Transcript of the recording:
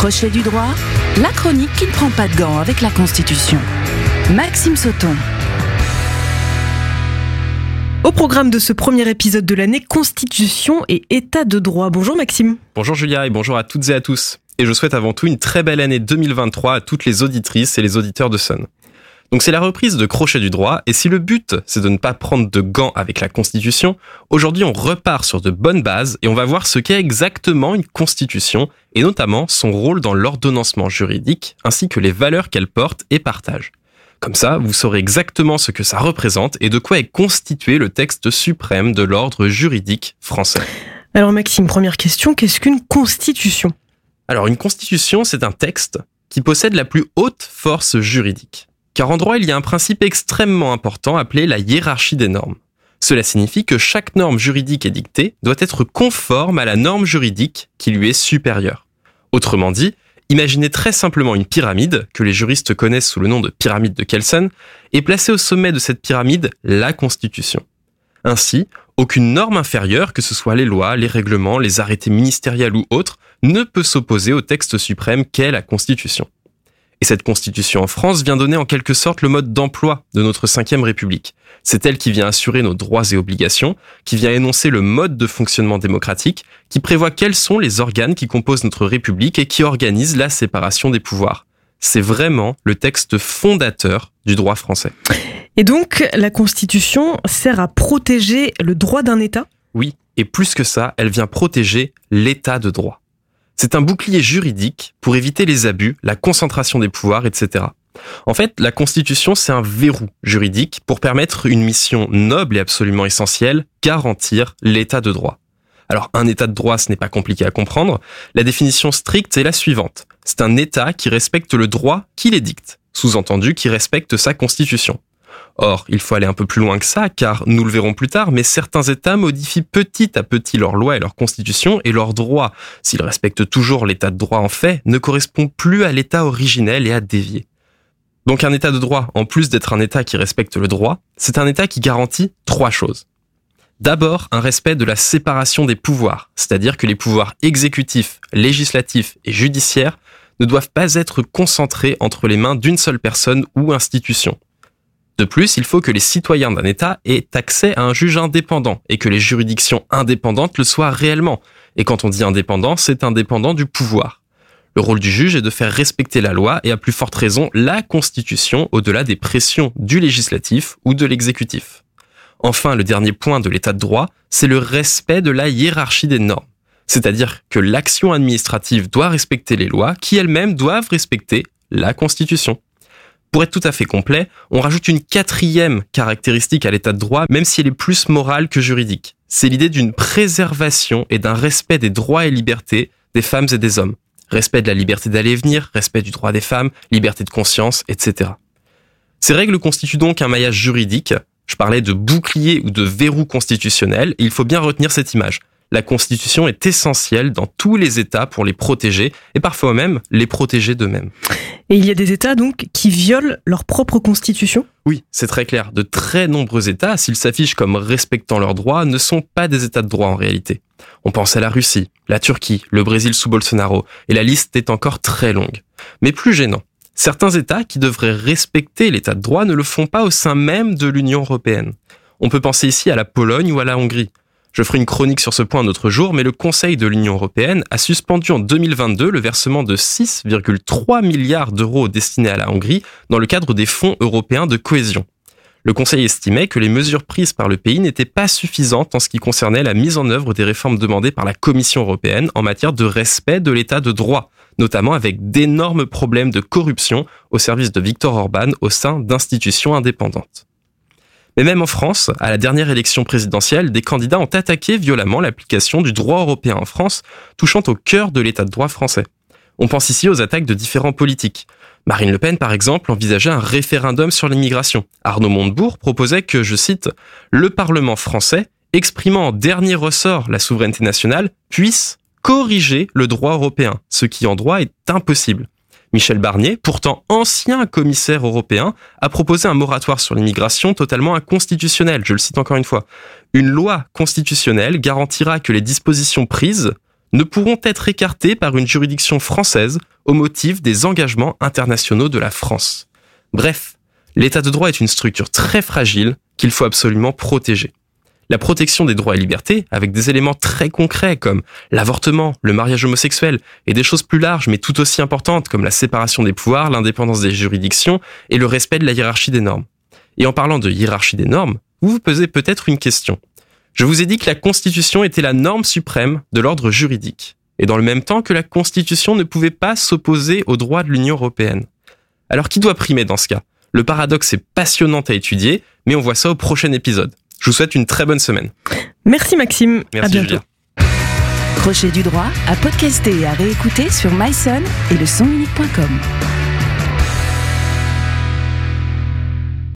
Crochet du droit, la chronique qui ne prend pas de gants avec la Constitution. Maxime Sauton. Au programme de ce premier épisode de l'année, Constitution et État de droit. Bonjour Maxime. Bonjour Julia et bonjour à toutes et à tous. Et je souhaite avant tout une très belle année 2023 à toutes les auditrices et les auditeurs de Sun. Donc c'est la reprise de Crochet du droit, et si le but c'est de ne pas prendre de gants avec la Constitution, aujourd'hui on repart sur de bonnes bases et on va voir ce qu'est exactement une Constitution, et notamment son rôle dans l'ordonnancement juridique, ainsi que les valeurs qu'elle porte et partage. Comme ça, vous saurez exactement ce que ça représente et de quoi est constitué le texte suprême de l'ordre juridique français. Alors Maxime, première question, qu'est-ce qu'une constitution? Alors une constitution, c'est un texte qui possède la plus haute force juridique. Car en droit, il y a un principe extrêmement important appelé la hiérarchie des normes. Cela signifie que chaque norme juridique édictée doit être conforme à la norme juridique qui lui est supérieure. Autrement dit, imaginez très simplement une pyramide, que les juristes connaissent sous le nom de pyramide de Kelsen, et placez au sommet de cette pyramide la Constitution. Ainsi, aucune norme inférieure, que ce soit les lois, les règlements, les arrêtés ministériels ou autres, ne peut s'opposer au texte suprême qu'est la Constitution. Et cette constitution en France vient donner en quelque sorte le mode d'emploi de notre cinquième République. C'est elle qui vient assurer nos droits et obligations, qui vient énoncer le mode de fonctionnement démocratique, qui prévoit quels sont les organes qui composent notre République et qui organisent la séparation des pouvoirs. C'est vraiment le texte fondateur du droit français. Et donc, la Constitution sert à protéger le droit d'un État? Oui, et plus que ça, elle vient protéger l'État de droit. C'est un bouclier juridique pour éviter les abus, la concentration des pouvoirs, etc. En fait, la Constitution, c'est un verrou juridique pour permettre une mission noble et absolument essentielle, garantir l'état de droit. Alors, un état de droit, ce n'est pas compliqué à comprendre. La définition stricte est la suivante. C'est un état qui respecte le droit qu'il édicte, sous-entendu qui respecte sa constitution. Or, il faut aller un peu plus loin que ça, car nous le verrons plus tard, mais certains États modifient petit à petit leurs lois et leurs constitutions, et leurs droits, s'ils respectent toujours l'état de droit en fait, ne correspond plus à l'état originel et à dévier. Donc un état de droit, en plus d'être un état qui respecte le droit, c'est un état qui garantit trois choses. D'abord, un respect de la séparation des pouvoirs, c'est-à-dire que les pouvoirs exécutifs, législatifs et judiciaires ne doivent pas être concentrés entre les mains d'une seule personne ou institution. De plus, il faut que les citoyens d'un État aient accès à un juge indépendant et que les juridictions indépendantes le soient réellement. Et quand on dit indépendant, c'est indépendant du pouvoir. Le rôle du juge est de faire respecter la loi et à plus forte raison la Constitution au-delà des pressions du législatif ou de l'exécutif. Enfin, le dernier point de l'état de droit, c'est le respect de la hiérarchie des normes. C'est-à-dire que l'action administrative doit respecter les lois qui elles-mêmes doivent respecter la Constitution. Pour être tout à fait complet, on rajoute une quatrième caractéristique à l'état de droit, même si elle est plus morale que juridique. C'est l'idée d'une préservation et d'un respect des droits et libertés des femmes et des hommes. Respect de la liberté d'aller et venir, respect du droit des femmes, liberté de conscience, etc. Ces règles constituent donc un maillage juridique. Je parlais de bouclier ou de verrou constitutionnel, il faut bien retenir cette image la Constitution est essentielle dans tous les États pour les protéger et parfois même les protéger d'eux-mêmes. Et il y a des États donc qui violent leur propre Constitution? Oui, c'est très clair. De très nombreux États, s'ils s'affichent comme respectant leurs droits, ne sont pas des États de droit en réalité. On pense à la Russie, la Turquie, le Brésil sous Bolsonaro, et la liste est encore très longue. Mais plus gênant, certains États qui devraient respecter l'état de droit ne le font pas au sein même de l'Union européenne. On peut penser ici à la Pologne ou à la Hongrie. Je ferai une chronique sur ce point un autre jour, mais le Conseil de l'Union européenne a suspendu en 2022 le versement de 6,3 milliards d'euros destinés à la Hongrie dans le cadre des fonds européens de cohésion. Le Conseil estimait que les mesures prises par le pays n'étaient pas suffisantes en ce qui concernait la mise en œuvre des réformes demandées par la Commission européenne en matière de respect de l'état de droit, notamment avec d'énormes problèmes de corruption au service de Viktor Orban au sein d'institutions indépendantes. Mais même en France, à la dernière élection présidentielle, des candidats ont attaqué violemment l'application du droit européen en France, touchant au cœur de l'état de droit français. On pense ici aux attaques de différents politiques. Marine Le Pen, par exemple, envisageait un référendum sur l'immigration. Arnaud Montebourg proposait que, je cite, le Parlement français, exprimant en dernier ressort la souveraineté nationale, puisse corriger le droit européen, ce qui en droit est impossible. Michel Barnier, pourtant ancien commissaire européen, a proposé un moratoire sur l'immigration totalement inconstitutionnel. Je le cite encore une fois. Une loi constitutionnelle garantira que les dispositions prises ne pourront être écartés par une juridiction française au motif des engagements internationaux de la France. Bref, l'état de droit est une structure très fragile qu'il faut absolument protéger. La protection des droits et libertés, avec des éléments très concrets comme l'avortement, le mariage homosexuel, et des choses plus larges mais tout aussi importantes comme la séparation des pouvoirs, l'indépendance des juridictions et le respect de la hiérarchie des normes. Et en parlant de hiérarchie des normes, vous vous posez peut-être une question. Je vous ai dit que la Constitution était la norme suprême de l'ordre juridique, et dans le même temps que la Constitution ne pouvait pas s'opposer aux droits de l'Union européenne. Alors qui doit primer dans ce cas? Le paradoxe est passionnant à étudier, mais on voit ça au prochain épisode. Je vous souhaite une très bonne semaine. Merci Maxime. Merci à bientôt. Julia. Crochet du droit à podcaster et à réécouter sur myson et le sonunique.com.